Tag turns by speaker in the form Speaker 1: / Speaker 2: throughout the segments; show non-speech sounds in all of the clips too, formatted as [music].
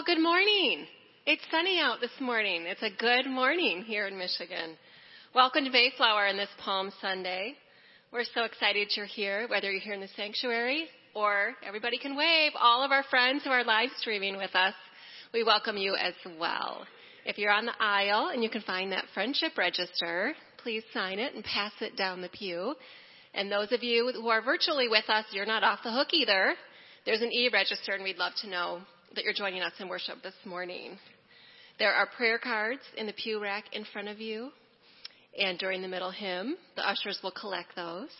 Speaker 1: Well, good morning. It's sunny out this morning. It's a good morning here in Michigan. Welcome to Mayflower on this Palm Sunday. We're so excited you're here, whether you're here in the sanctuary or everybody can wave. All of our friends who are live streaming with us, we welcome you as well. If you're on the aisle and you can find that friendship register, please sign it and pass it down the pew. And those of you who are virtually with us, you're not off the hook either. There's an e-register and we'd love to know that you're joining us in worship this morning. There are prayer cards in the pew rack in front of you. And during the middle hymn, the ushers will collect those.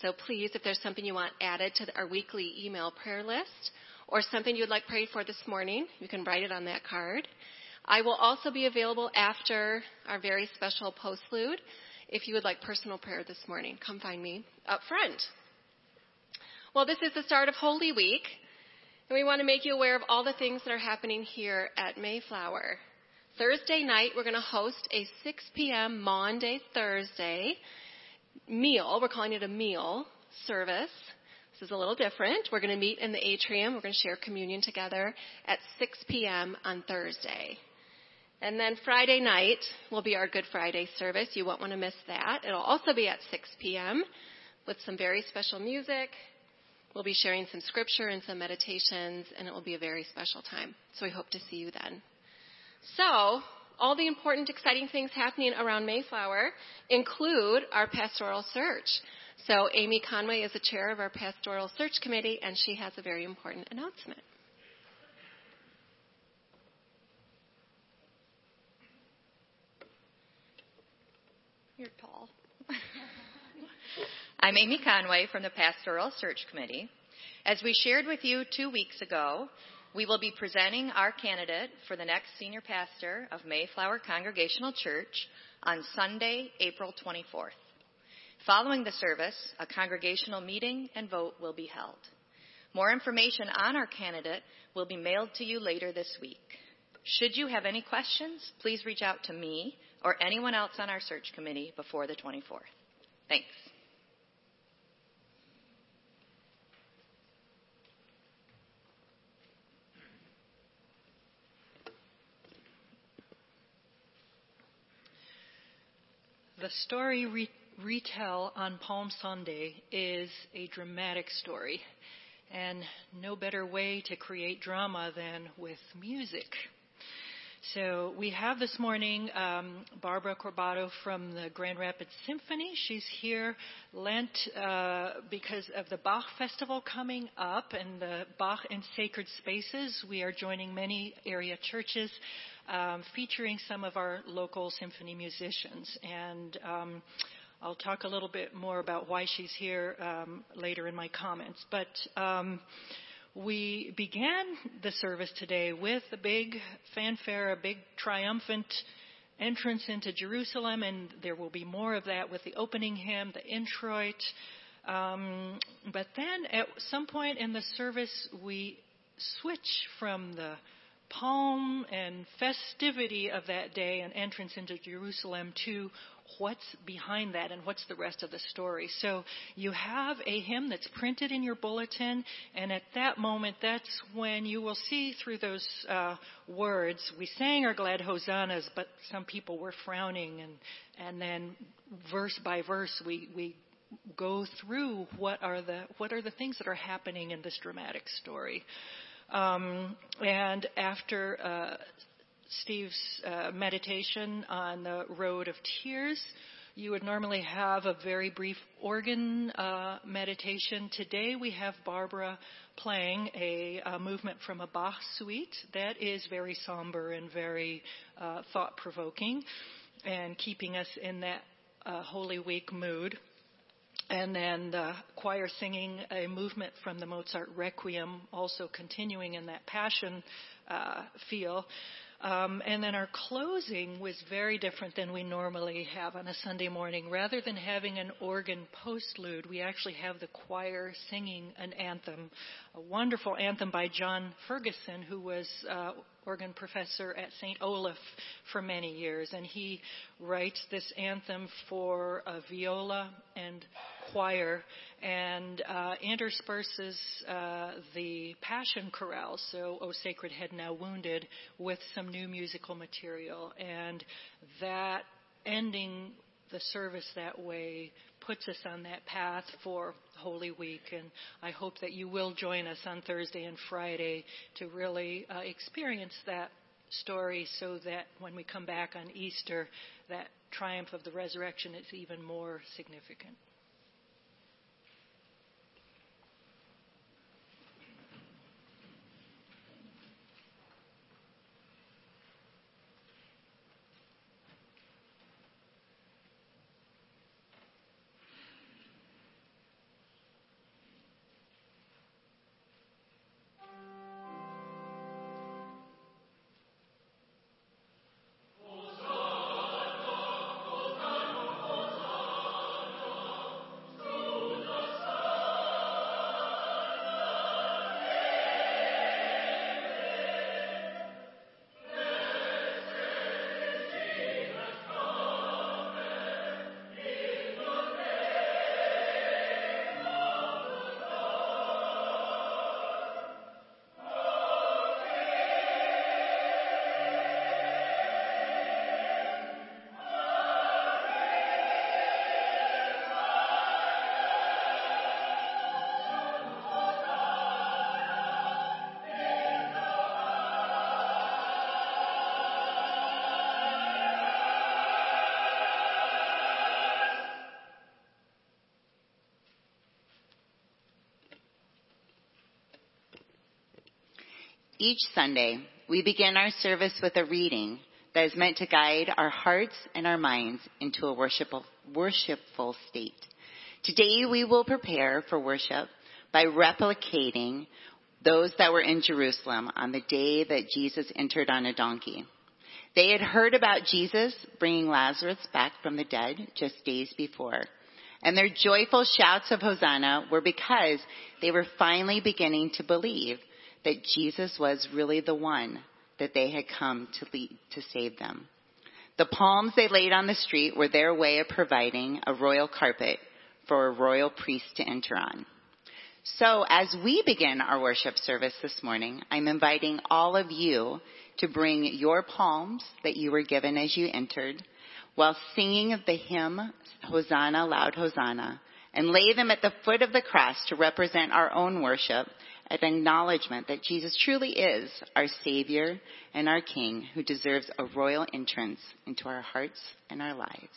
Speaker 1: So please, if there's something you want added to our weekly email prayer list or something you'd like prayed for this morning, you can write it on that card. I will also be available after our very special postlude if you would like personal prayer this morning. Come find me up front. Well, this is the start of Holy Week, and we want to make you aware of all the things that are happening here at Mayflower. Thursday night, we're going to host a 6 p.m. Maundy Thursday meal. We're calling it a meal service. This is a little different. We're going to meet in the atrium. We're going to share communion together at 6 p.m. on Thursday. And then Friday night will be our Good Friday service. You won't want to miss that. It'll also be at 6 p.m. with some very special music. We'll be sharing some scripture and some meditations, and it will be a very special time. So we hope to see you then. So, all the important, exciting things happening around Mayflower include our pastoral search. So, Amy Conway is the chair of our pastoral search committee, and she has a very important announcement.
Speaker 2: You're tall. I'm Amy Conway from the Pastoral Search Committee. As we shared with you two weeks ago, we will be presenting our candidate for the next senior pastor of Mayflower Congregational Church on Sunday, April 24th. Following the service, a congregational meeting and vote will be held. More information on our candidate will be mailed to you later this week. Should you have any questions, please reach out to me or anyone else on our search committee before the 24th. Thanks.
Speaker 3: The story re- retell on Palm Sunday is a dramatic story, and no better way to create drama than with music. So we have this morning um, Barbara Corbato from the Grand Rapids Symphony. She's here lent uh, because of the Bach Festival coming up and the Bach in Sacred Spaces. We are joining many area churches um, featuring some of our local symphony musicians. And um, I'll talk a little bit more about why she's here um, later in my comments. But um, we began the service today with a big fanfare, a big triumphant entrance into Jerusalem, and there will be more of that with the opening hymn, the introit. Um, but then at some point in the service, we switch from the palm and festivity of that day and entrance into Jerusalem to what's behind that and what's the rest of the story. So you have a hymn that's printed in your bulletin, and at that moment, that's when you will see through those uh, words. We sang our glad hosannas, but some people were frowning, and and then verse by verse, we we go through what are the what are the things that are happening in this dramatic story. Um, and after uh, Steve's uh, meditation on the Road of Tears, you would normally have a very brief organ uh, meditation. Today we have Barbara playing a, a, movement from a Bach suite that is very somber and very uh, thought provoking and keeping us in that uh, Holy Week mood and then the choir singing a movement from the Mozart Requiem, also continuing in that passion uh, feel. Um, and then our closing was very different than we normally have on a Sunday morning. Rather than having an organ postlude, we actually have the choir singing an anthem, a wonderful anthem by John Ferguson, who was uh, organ professor at St. Olaf for many years. And he writes this anthem for a viola and choir and uh, intersperses uh, the Passion Chorale, so O Sacred Head Now Wounded, with some new musical material. And that ending the service that way puts us on that path for Holy Week. And I hope that you will join us on Thursday and Friday to really uh, experience that story so that when we come back on Easter, that triumph of the resurrection is even more significant.
Speaker 4: Each Sunday, we begin our service with a reading that is meant to guide our hearts and our minds into a worshipful, state. Today we will prepare for worship by replicating those that were in Jerusalem on the day that Jesus entered on a donkey. They had heard about Jesus bringing Lazarus back from the dead just days before. And their joyful shouts of Hosanna were because they were finally beginning to believe that Jesus was really the one that they had come to lead, to save them. The palms they laid on the street were their way of providing a royal carpet for a royal priest to enter on. So as we begin our worship service this morning, I'm inviting all of you to bring your palms that you were given as you entered while singing the hymn, Hosanna, loud Hosanna, and lay them at the foot of the cross to represent our own worship an acknowledgement that Jesus truly is our Savior and our King who deserves a royal entrance into our hearts and our lives.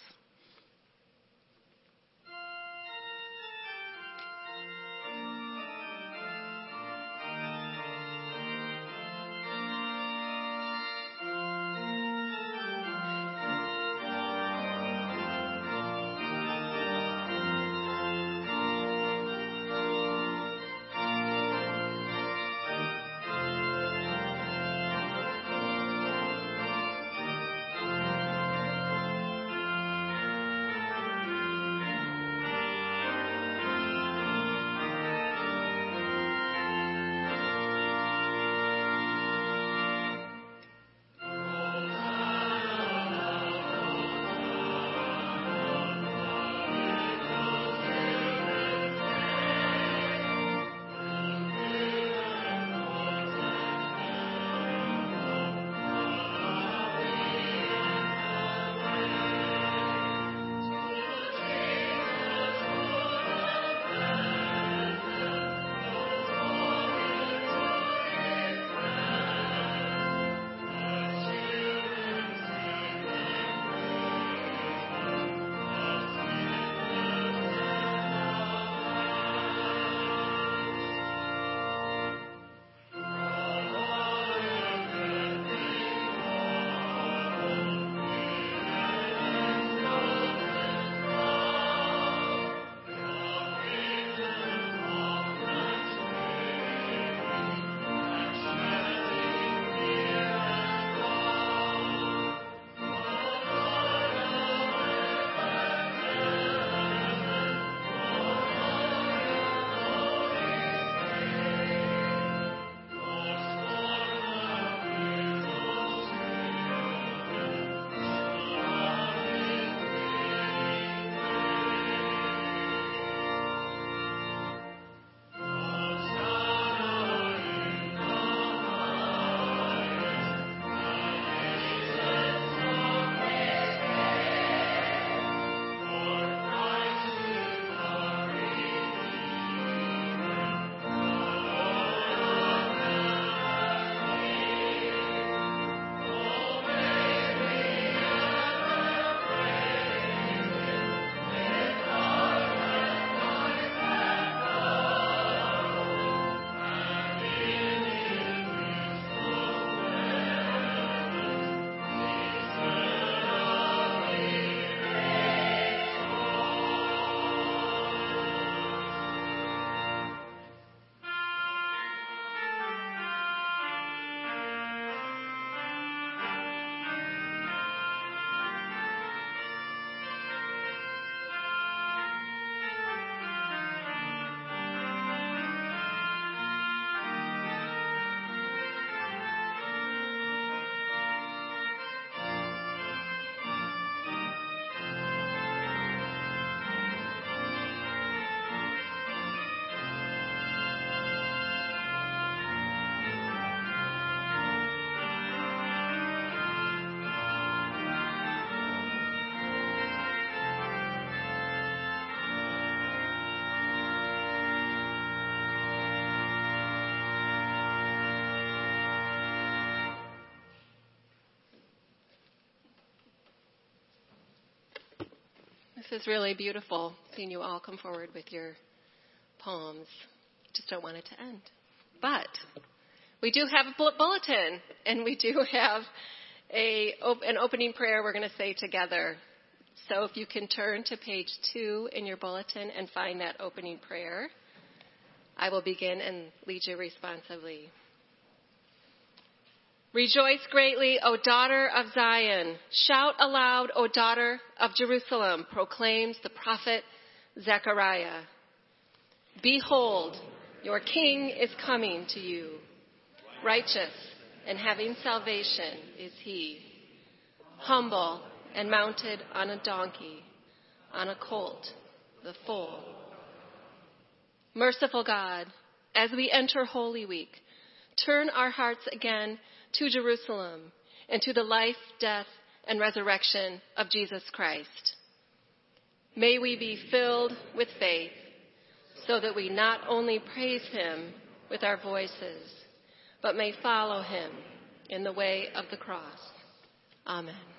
Speaker 1: This is really beautiful seeing you all come forward with your poems. Just don't want it to end. But we do have a bulletin, and we do have a, an opening prayer we're going to say together. So if you can turn to page two in your bulletin and find that opening prayer, I will begin and lead you responsively. Rejoice greatly, O daughter of Zion. Shout aloud, O daughter of Jerusalem, proclaims the prophet Zechariah. Behold, your king is coming to you. Righteous and having salvation is he. Humble and mounted on a donkey, on a colt, the foal. Merciful God, as we enter Holy Week, turn our hearts again to Jerusalem and to the life, death, and resurrection of Jesus Christ. May we be filled with faith so that we not only praise him with our voices, but may follow him in the way of the cross. Amen.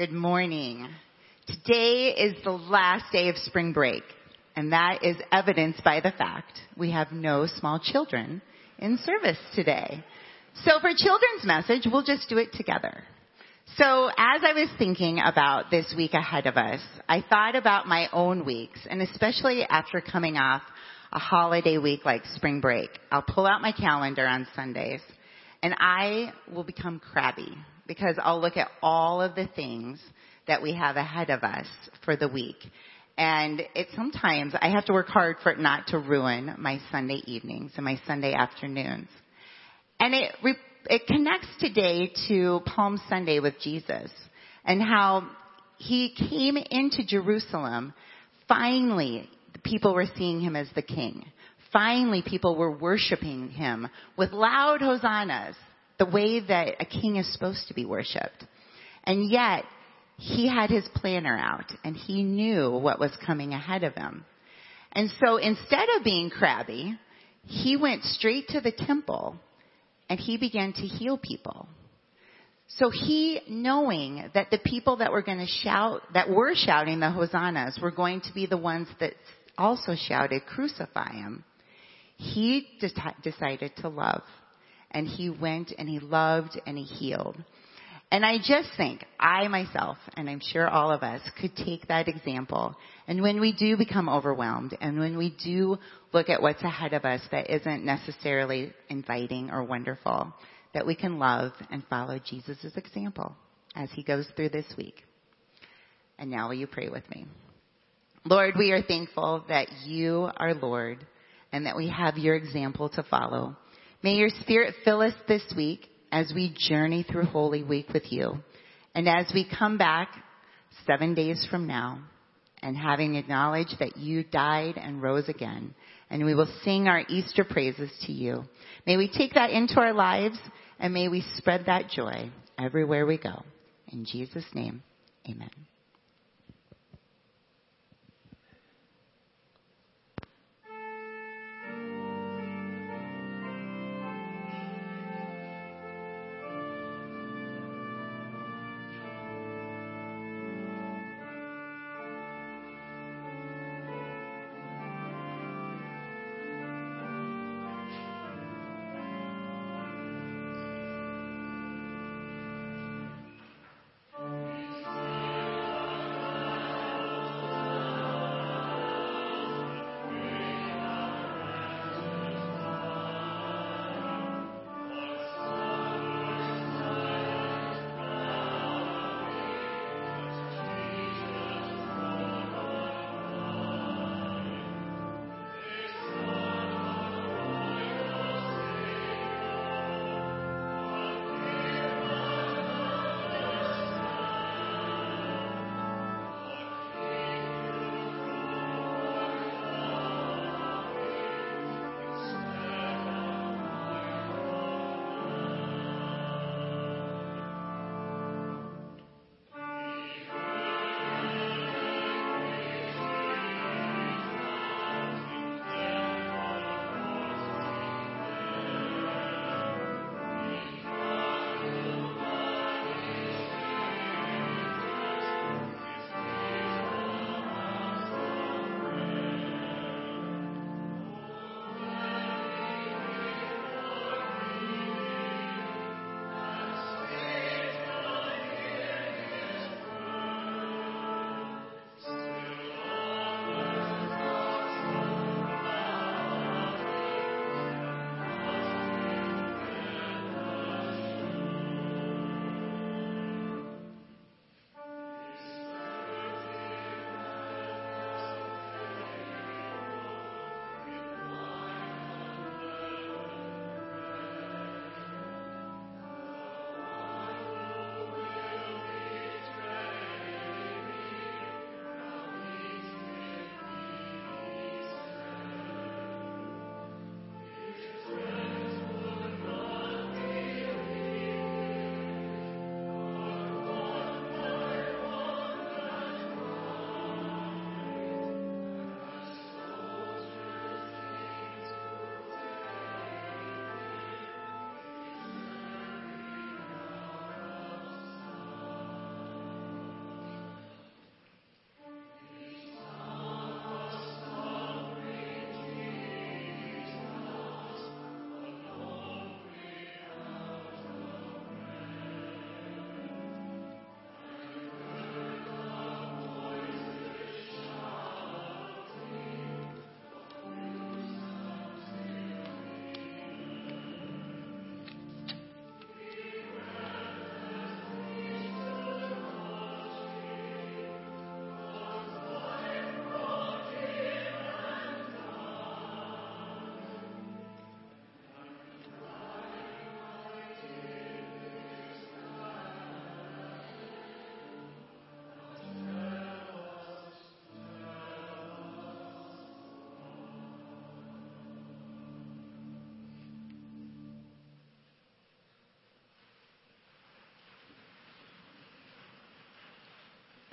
Speaker 4: Good morning. Today is the last day of spring break, and that is evidenced by the fact we have no small children in service today. So for children's message, we'll just do it together. So as I was thinking about this week ahead of us, I thought about my own weeks, and especially after coming off a holiday week like spring break, I'll pull out my calendar on Sundays, and I will become crabby because I'll look at all of the things that we have ahead of us for the week. And it sometimes I have to work hard for it not to ruin my Sunday evenings and my Sunday afternoons. And it it connects today to Palm Sunday with Jesus and how he came into Jerusalem. Finally, the people were seeing him as the king. Finally, people were worshiping him with loud hosannas the way that a king is supposed to be worshiped. And yet, he had his planner out and he knew what was coming ahead of him. And so instead of being crabby, he went straight to the temple and he began to heal people. So he, knowing that the people that were going to shout, that were shouting the hosannas were going to be the ones that also shouted, crucify him, he decided to love and he went and he loved and he healed. And I just think I myself, and I'm sure all of us, could take that example. And when we do become overwhelmed and when we do look at what's ahead of us that isn't necessarily inviting or wonderful, that we can love and follow Jesus' example as he goes through this week. And now will you pray with me? Lord, we are thankful that you are Lord and that we have your example to follow. May your spirit fill us this week as we journey through Holy Week with you. And as we come back seven days from now and having acknowledged that you died and rose again, and we will sing our Easter praises to you. May we take that into our lives and may we spread that joy everywhere we go. In Jesus' name, amen.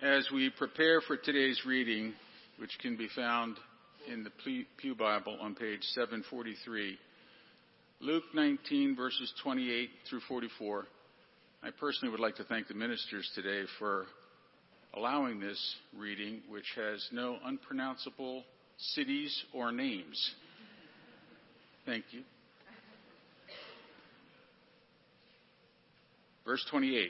Speaker 5: As we prepare for today's reading, which can be found in the Pew Bible on page 743, Luke 19, verses 28 through 44, I personally would like to thank the ministers today for allowing this reading, which has no unpronounceable cities or names. Thank you. Verse 28.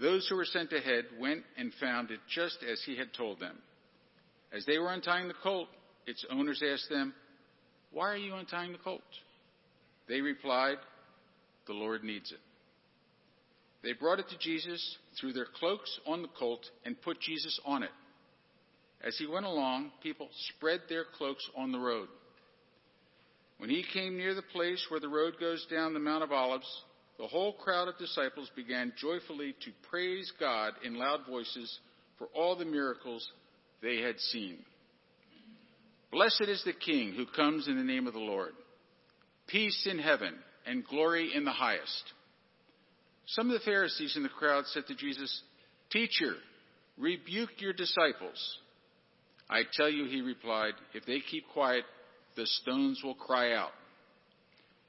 Speaker 5: Those who were sent ahead went and found it just as he had told them. As they were untying the colt, its owners asked them, Why are you untying the colt? They replied, The Lord needs it. They brought it to Jesus, threw their cloaks on the colt, and put Jesus on it. As he went along, people spread their cloaks on the road. When he came near the place where the road goes down the Mount of Olives, the whole crowd of disciples began joyfully to praise God in loud voices for all the miracles they had seen. Blessed is the King who comes in the name of the Lord. Peace in heaven and glory in the highest. Some of the Pharisees in the crowd said to Jesus, Teacher, rebuke your disciples. I tell you, he replied, if they keep quiet, the stones will cry out.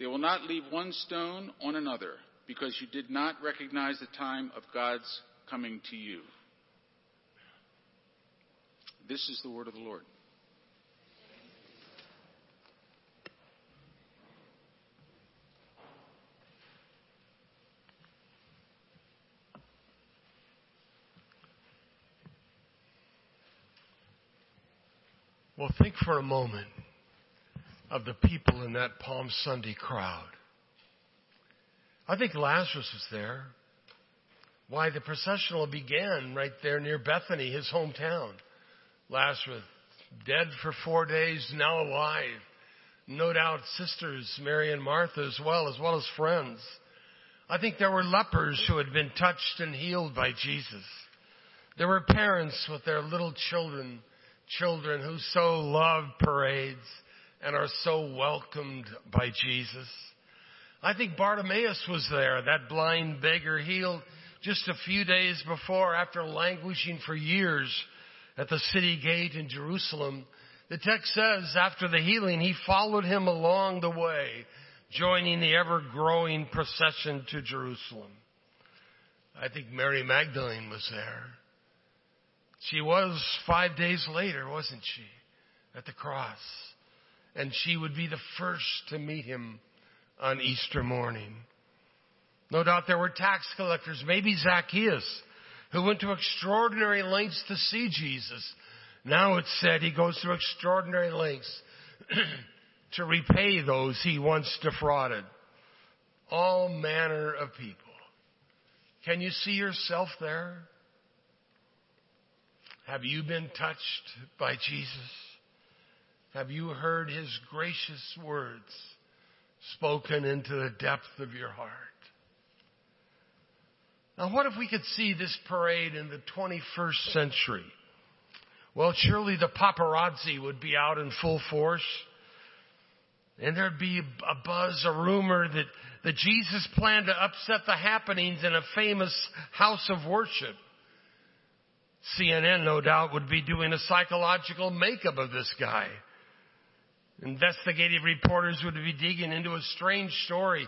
Speaker 5: They will not leave one stone on another, because you did not recognize the time of God's coming to you. This is the word of the Lord.
Speaker 6: Well, think for a moment of the people in that Palm Sunday crowd. I think Lazarus was there. Why, the processional began right there near Bethany, his hometown. Lazarus, dead for four days, now alive. No doubt sisters, Mary and Martha as well, as well as friends. I think there were lepers who had been touched and healed by Jesus. There were parents with their little children, children who so love parades and are so welcomed by Jesus. I think Bartimaeus was there, that blind beggar healed just a few days before after languishing for years at the city gate in Jerusalem. The text says after the healing, he followed him along the way, joining the ever growing procession to Jerusalem. I think Mary Magdalene was there. She was five days later, wasn't she? At the cross and she would be the first to meet him on Easter morning. No doubt there were tax collectors, maybe Zacchaeus, who went to extraordinary lengths to see Jesus. Now it's said he goes to extraordinary lengths [clears throat] to repay those he once defrauded. All manner of people. Can you see yourself there? Have you been touched by Jesus? Have you heard his gracious words spoken into the depth of your heart? Now, what if we could see this parade in the 21st century? Well, surely the paparazzi would be out in full force. And there'd be a buzz, a rumor that, that Jesus planned to upset the happenings in a famous house of worship. CNN, no doubt, would be doing a psychological makeup of this guy. Investigative reporters would be digging into a strange story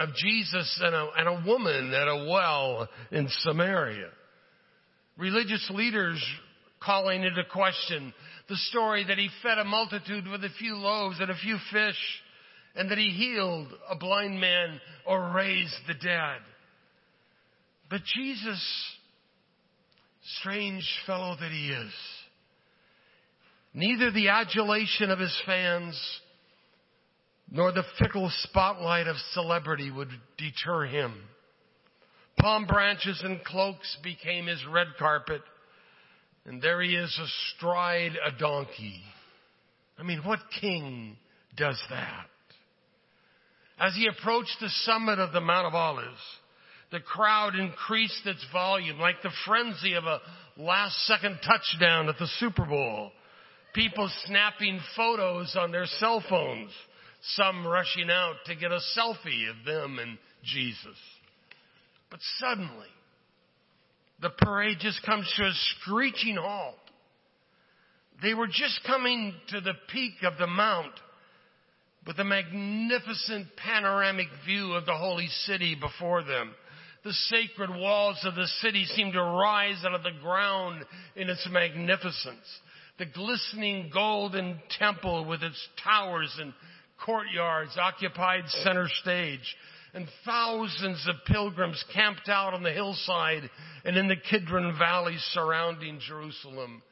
Speaker 6: of Jesus and a, and a woman at a well in Samaria. Religious leaders calling into question the story that he fed a multitude with a few loaves and a few fish, and that he healed a blind man or raised the dead. But Jesus, strange fellow that he is, neither the adulation of his fans nor the fickle spotlight of celebrity would deter him. Palm branches and cloaks became his red carpet, and there he is astride a donkey. I mean, what king does that? As he approached the summit of the Mount of Olives, the crowd increased its volume like the frenzy of a last second touchdown at the Super Bowl. People snapping photos on their cell phones some rushing out to get a selfie of them and Jesus. But suddenly, the parade just comes to a screeching halt. They were just coming to the peak of the mount with a magnificent panoramic view of the holy city before them. The sacred walls of the city seemed to rise out of the ground in its magnificence. The glistening golden temple with its towers and courtyards occupied center stage, and thousands of pilgrims camped out on the hillside and in the Kidron Valley surrounding Jerusalem.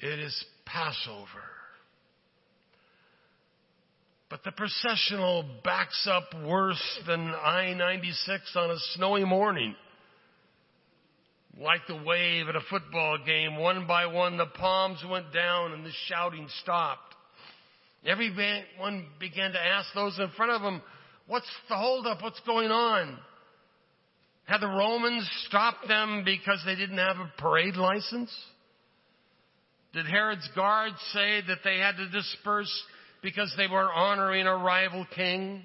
Speaker 6: It is Passover. But the processional backs up worse than I-96 on a snowy morning. Like the wave at a football game, one by one the palms went down and the shouting stopped. Everyone began to ask those in front of them, what's the holdup? What's going on? Had the Romans stopped them because they didn't have a parade license? Did Herod's guards say that they had to disperse because they were honoring a rival king?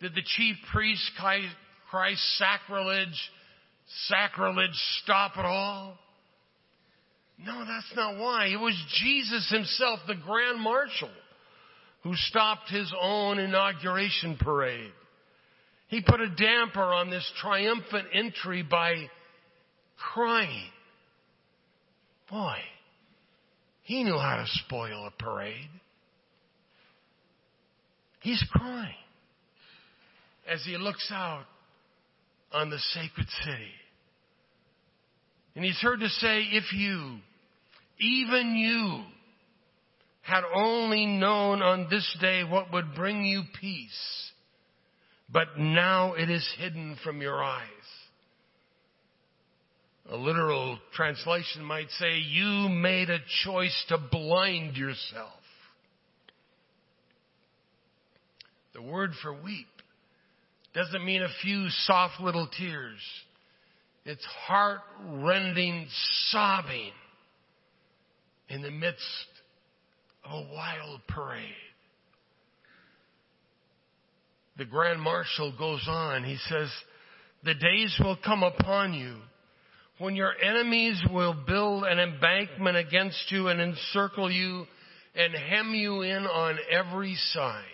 Speaker 6: Did the chief priest cry sacrilege, sacrilege stop it all? No, that's not why. It was Jesus himself, the grand marshal, who stopped his own inauguration parade. He put a damper on this triumphant entry by crying. Boy, he knew how to spoil a parade. He's crying as he looks out on the sacred city. And he's heard to say, if you, even you, had only known on this day what would bring you peace, but now it is hidden from your eyes. A literal translation might say, you made a choice to blind yourself. The word for weep doesn't mean a few soft little tears. It's heart rending sobbing in the midst of a wild parade. The Grand Marshal goes on. He says, The days will come upon you when your enemies will build an embankment against you and encircle you and hem you in on every side.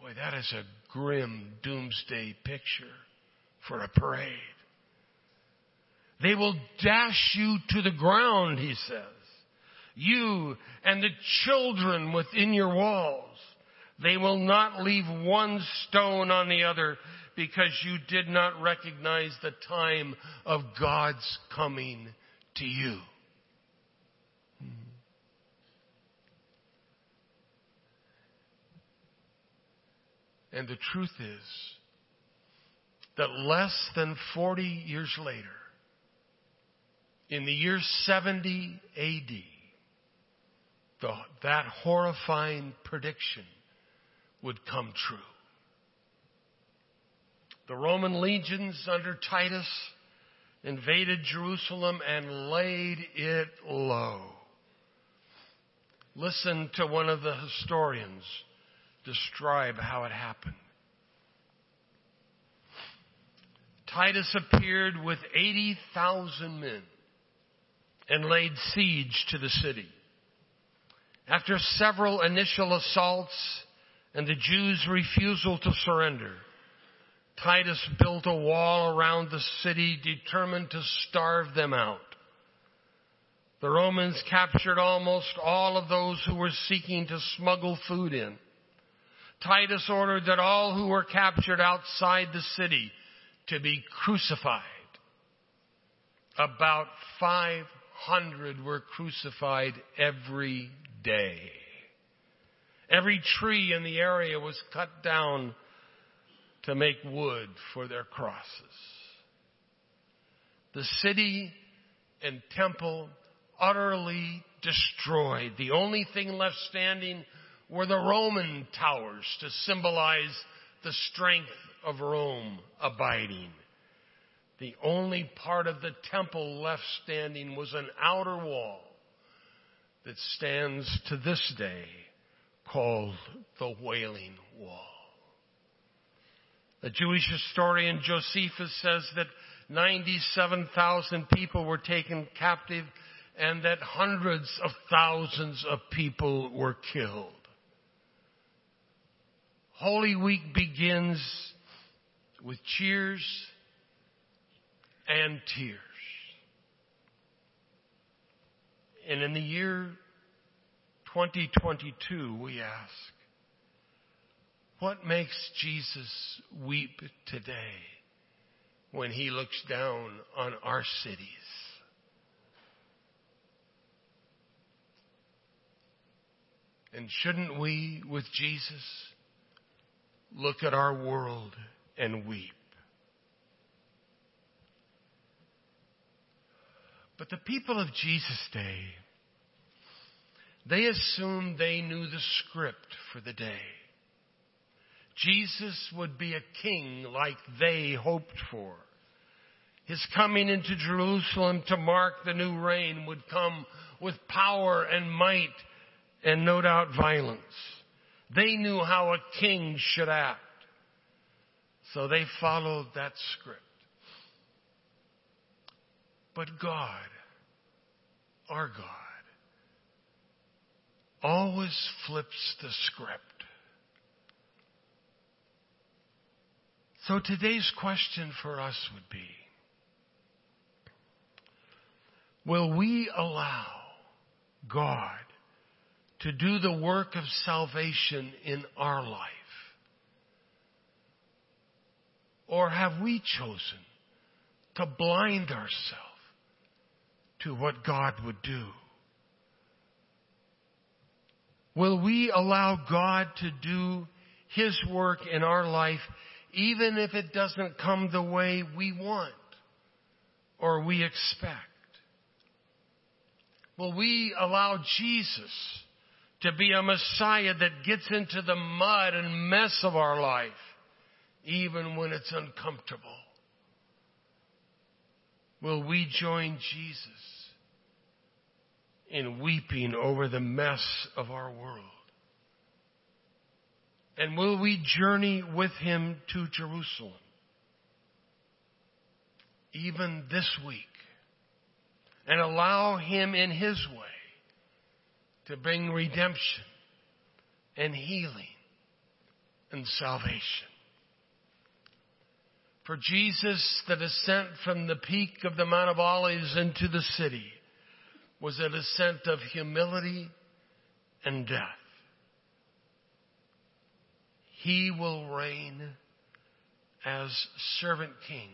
Speaker 6: Boy, that is a grim doomsday picture for a parade. They will dash you to the ground, he says. You and the children within your walls. They will not leave one stone on the other because you did not recognize the time of God's coming to you. And the truth is, that less than 40 years later, in the year 70 AD, the, that horrifying prediction would come true. The Roman legions under Titus invaded Jerusalem and laid it low. Listen to one of the historians describe how it happened. Titus appeared with 80,000 men and laid siege to the city. After several initial assaults and the Jews' refusal to surrender, Titus built a wall around the city determined to starve them out. The Romans captured almost all of those who were seeking to smuggle food in. Titus ordered that all who were captured outside the city to be crucified. About 500 were crucified every day. Every tree in the area was cut down to make wood for their crosses. The city and temple utterly destroyed. The only thing left standing were the Roman towers to symbolize the strength of Rome abiding. The only part of the temple left standing was an outer wall that stands to this day called the Wailing Wall. The Jewish historian Josephus says that 97,000 people were taken captive and that hundreds of thousands of people were killed. Holy Week begins with cheers and tears. And in the year 2022, we ask, what makes Jesus weep today when he looks down on our cities? And shouldn't we, with Jesus, look at our world and weep? But the people of Jesus' day, they assumed they knew the script for the day. Jesus would be a king like they hoped for. His coming into Jerusalem to mark the new reign would come with power and might and no doubt violence. They knew how a king should act. So they followed that script. But God, our God, always flips the script. So today's question for us would be, will we allow God to do the work of salvation in our life? Or have we chosen to blind ourselves to what God would do? Will we allow God to do His work in our life even if it doesn't come the way we want or we expect? Will we allow Jesus to be a Messiah that gets into the mud and mess of our life even when it's uncomfortable? Will we join Jesus in weeping over the mess of our world? And will we journey with him to Jerusalem? Even this week. And allow him in his way to bring redemption and healing and salvation. For Jesus, the descent from the peak of the Mount of Olives into the city was a descent of humility and death. He will reign as servant king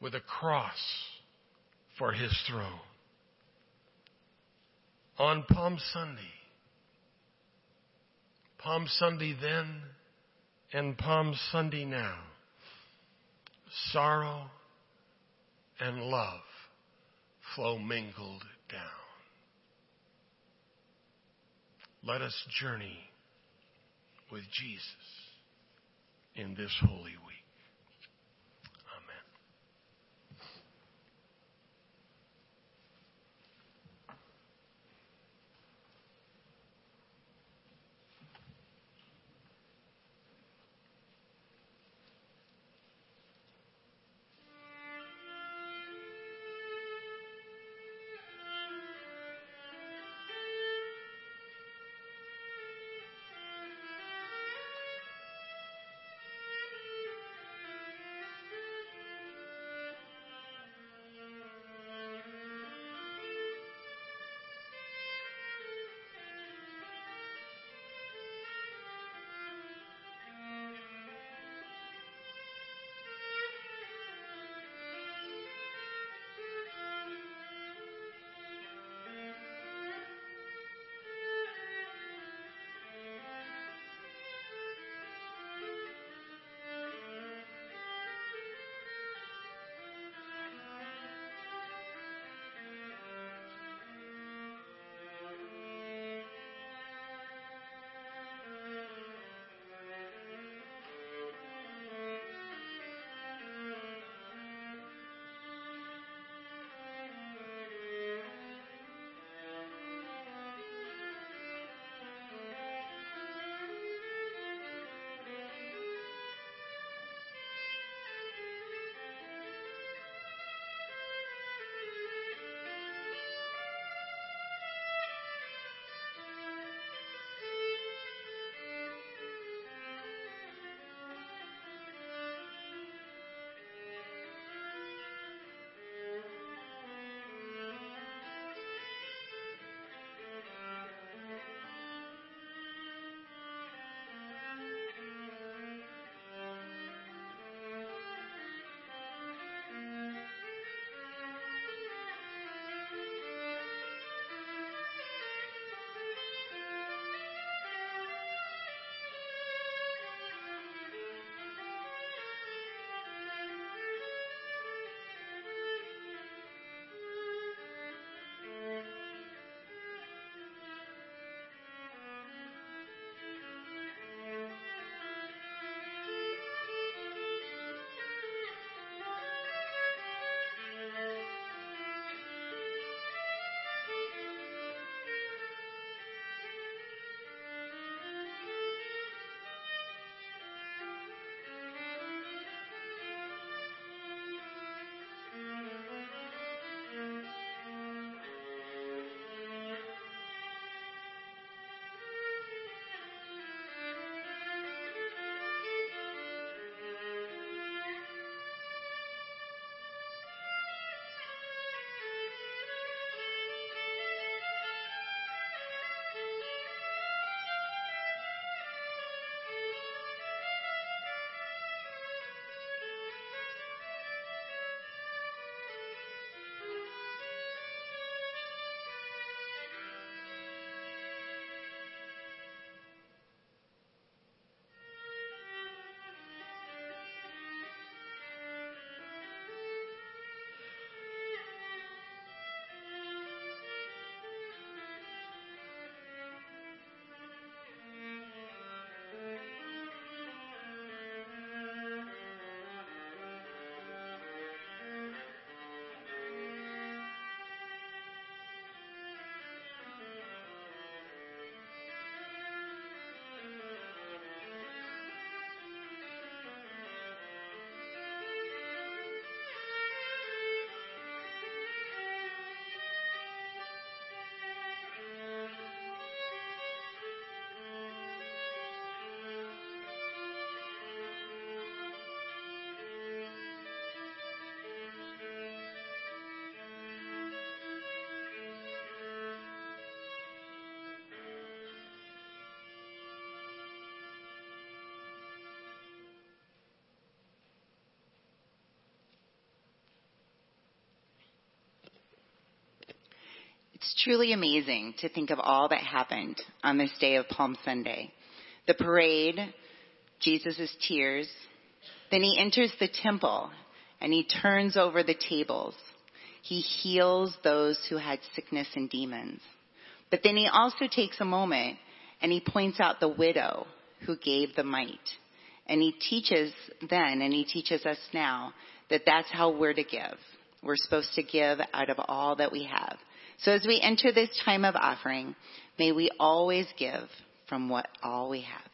Speaker 6: with a cross for his throne. On Palm Sunday, Palm Sunday then and Palm Sunday now, sorrow and love flow mingled down. Let us journey with Jesus in this holy week.
Speaker 4: Truly amazing to think of all that happened on this day of Palm Sunday. The parade, Jesus' tears, then he enters the temple and he turns over the tables. He heals those who had sickness and demons. But then he also takes a moment and he points out the widow who gave the mite. And he teaches then and he teaches us now that that's how we're to give. We're supposed to give out of all that we have. So as we enter this time of offering, may we always give from what all we have.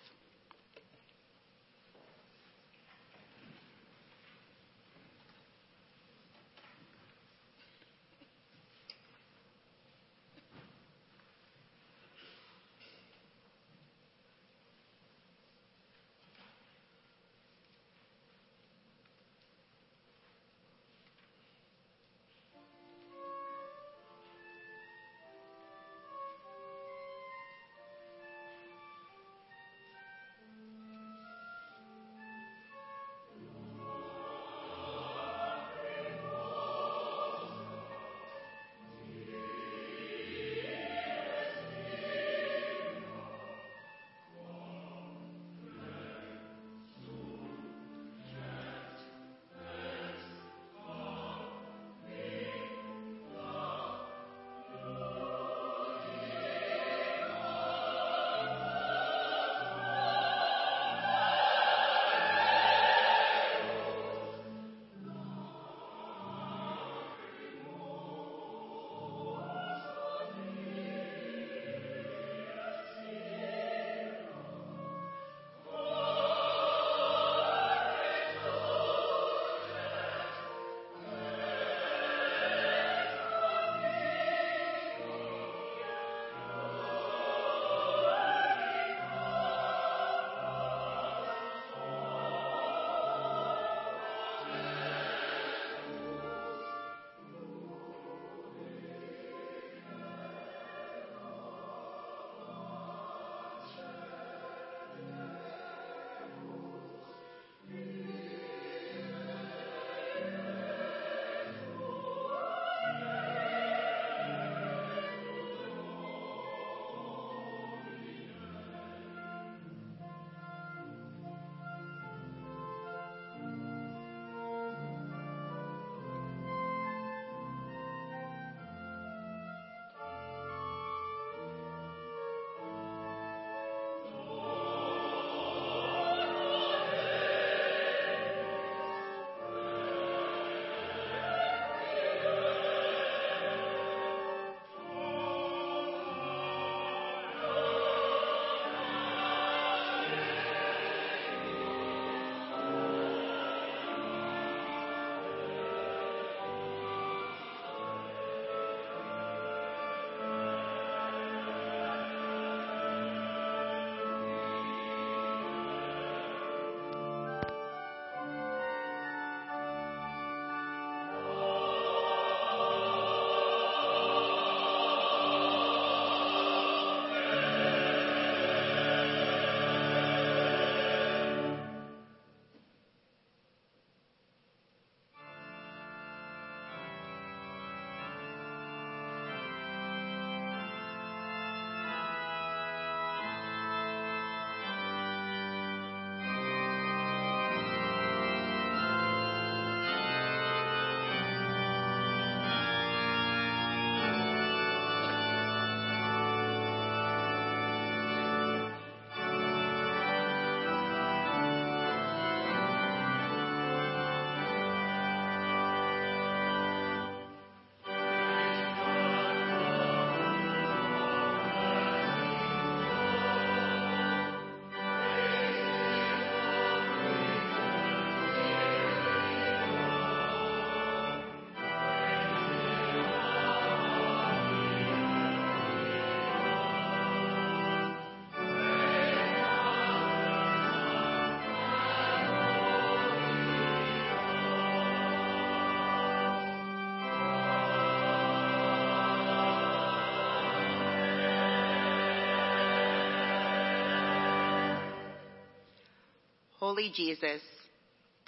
Speaker 4: Holy Jesus,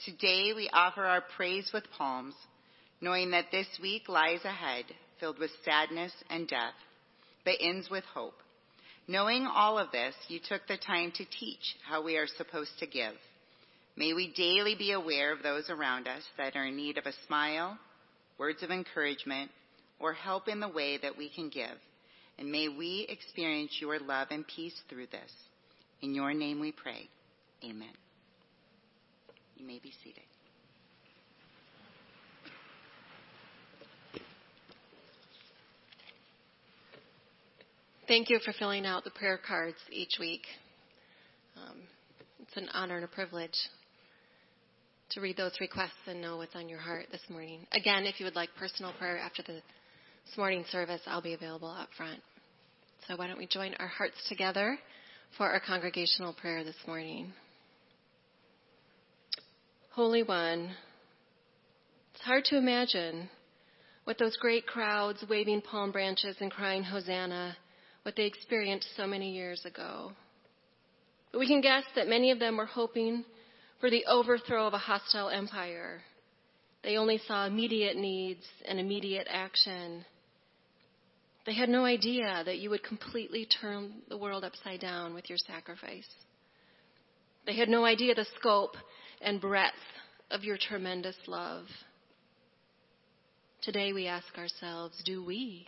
Speaker 4: today we offer our praise with palms, knowing that this week lies ahead filled with sadness and death. but ends with hope. Knowing all of this, you took the time to teach how we are supposed to give. May we daily be aware of those around us that are in need of a smile, words of encouragement, or help in the way that we can give. And may we experience your love and peace through this. In your name we pray. Amen. You may be seated.
Speaker 1: Thank you for filling out the prayer cards each week. Um, it's an honor and a privilege to read those requests and know what's on your heart this morning. Again, if you would like personal prayer after the, this morning service, I'll be available up front. So why don't we join our hearts together for our congregational prayer this morning. Holy One, it's hard to imagine what those great crowds waving palm branches and crying Hosanna what they experienced so many years ago. But we can guess that many of them were hoping for the overthrow of a hostile empire. They only saw immediate needs and immediate action. They had no idea that you would completely turn the world upside down with your sacrifice. They had no idea the scope and breadth of your tremendous love. Today we ask ourselves, do we?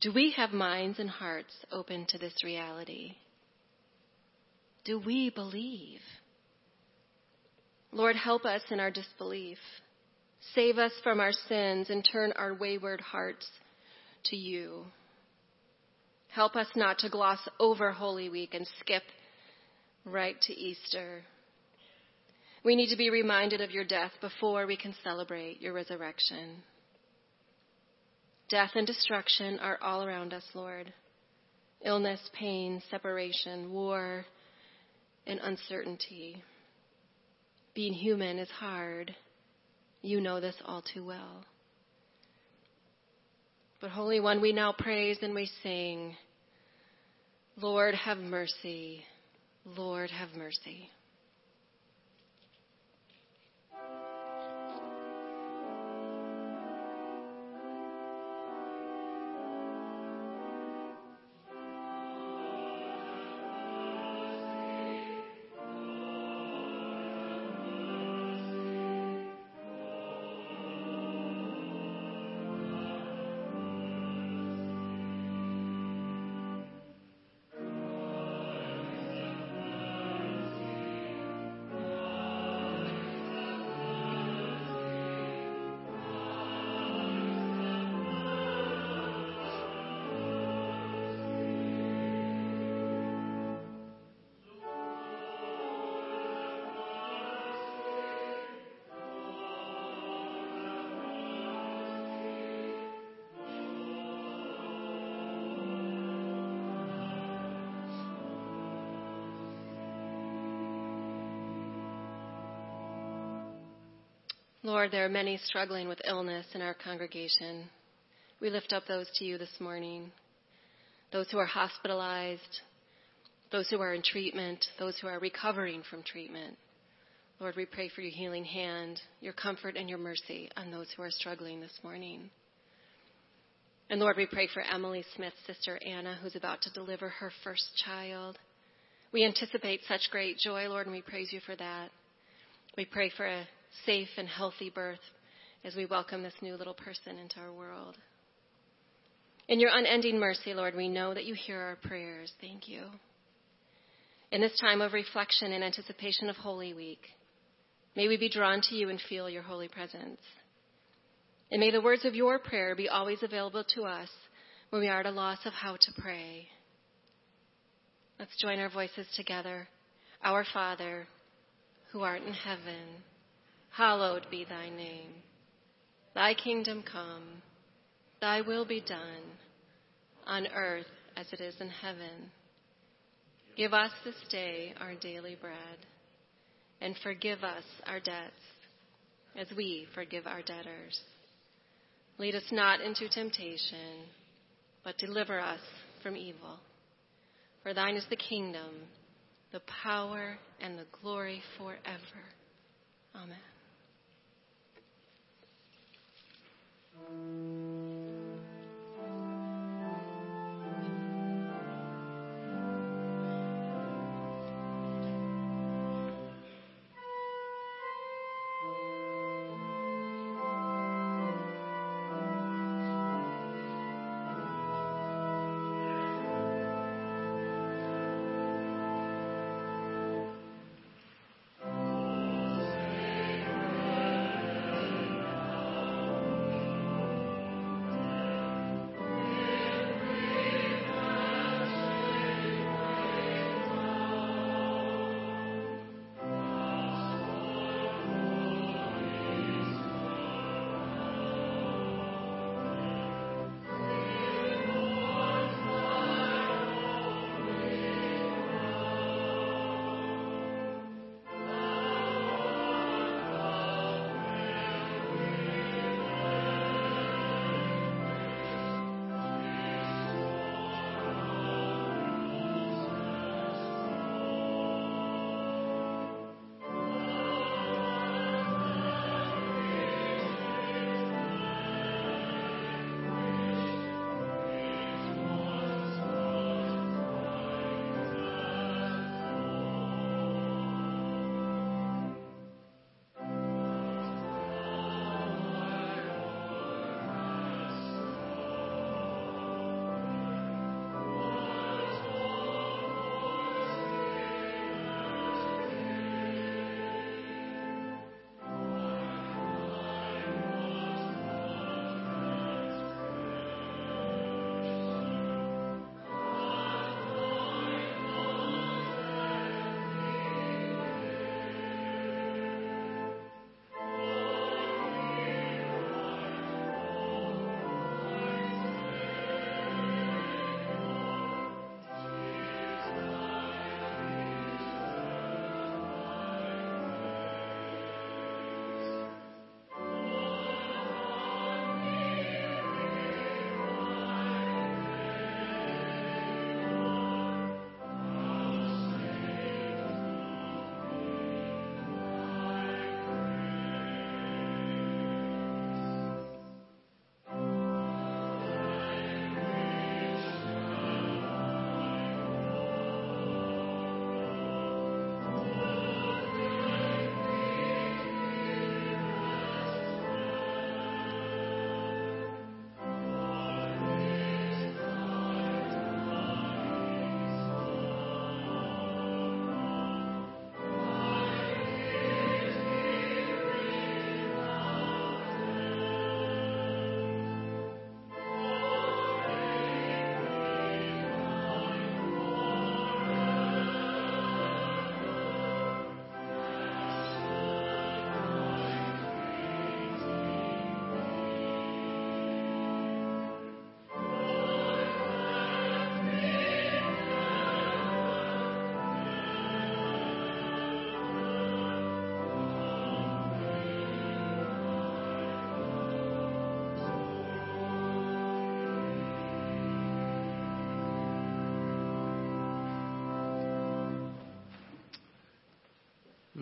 Speaker 1: Do we have minds and hearts open to this reality? Do we believe? Lord, help us in our disbelief. Save us from our sins and turn our wayward hearts to you. Help us not to gloss over Holy Week and skip right to Easter. We need to be reminded of your death before we can celebrate your resurrection. Death and destruction are all around us, Lord. Illness, pain, separation, war, and uncertainty. Being human is hard. You know this all too well. But, Holy One, we now praise and we sing, Lord, have mercy. Lord, have mercy. Lord, there are many struggling with illness in our congregation. We lift up those to you this morning. Those who are hospitalized, those who are in treatment, those who are recovering from treatment. Lord, we pray for your healing hand, your comfort, and your mercy on those who are struggling this morning. And Lord, we pray for Emily Smith's sister Anna, who's about to deliver her first child. We anticipate such great joy, Lord, and we praise you for that. We pray for a safe and healthy birth as we welcome this new little person into our world. In your unending mercy, Lord, we know that you hear our prayers. Thank you. In this time of reflection and anticipation of Holy Week, may we be drawn to you and feel your holy presence. And may the words of your prayer be always available to us when we are at a loss of how to pray. Let's join our voices together. Our Father, who art in heaven, hallowed be thy name. Thy kingdom come, thy will be done, on earth as it is in heaven. Give us this day our daily bread, and forgive us our debts, as we forgive our debtors. Lead us not into temptation, but deliver us from evil. For thine is the kingdom, the power, and the glory forever. Amen. うん。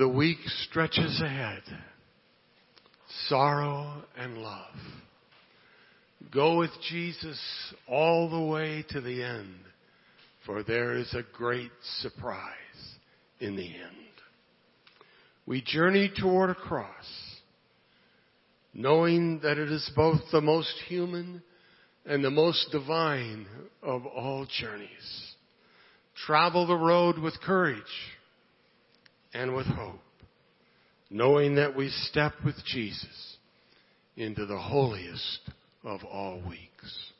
Speaker 6: The week stretches ahead. Sorrow and love. Go with Jesus all the way to the end, for there is a great surprise in the end. We journey toward a cross, knowing that it is both the most human and the most divine of all journeys. Travel the road with courage and with hope, knowing that we step with Jesus into the holiest of all weeks.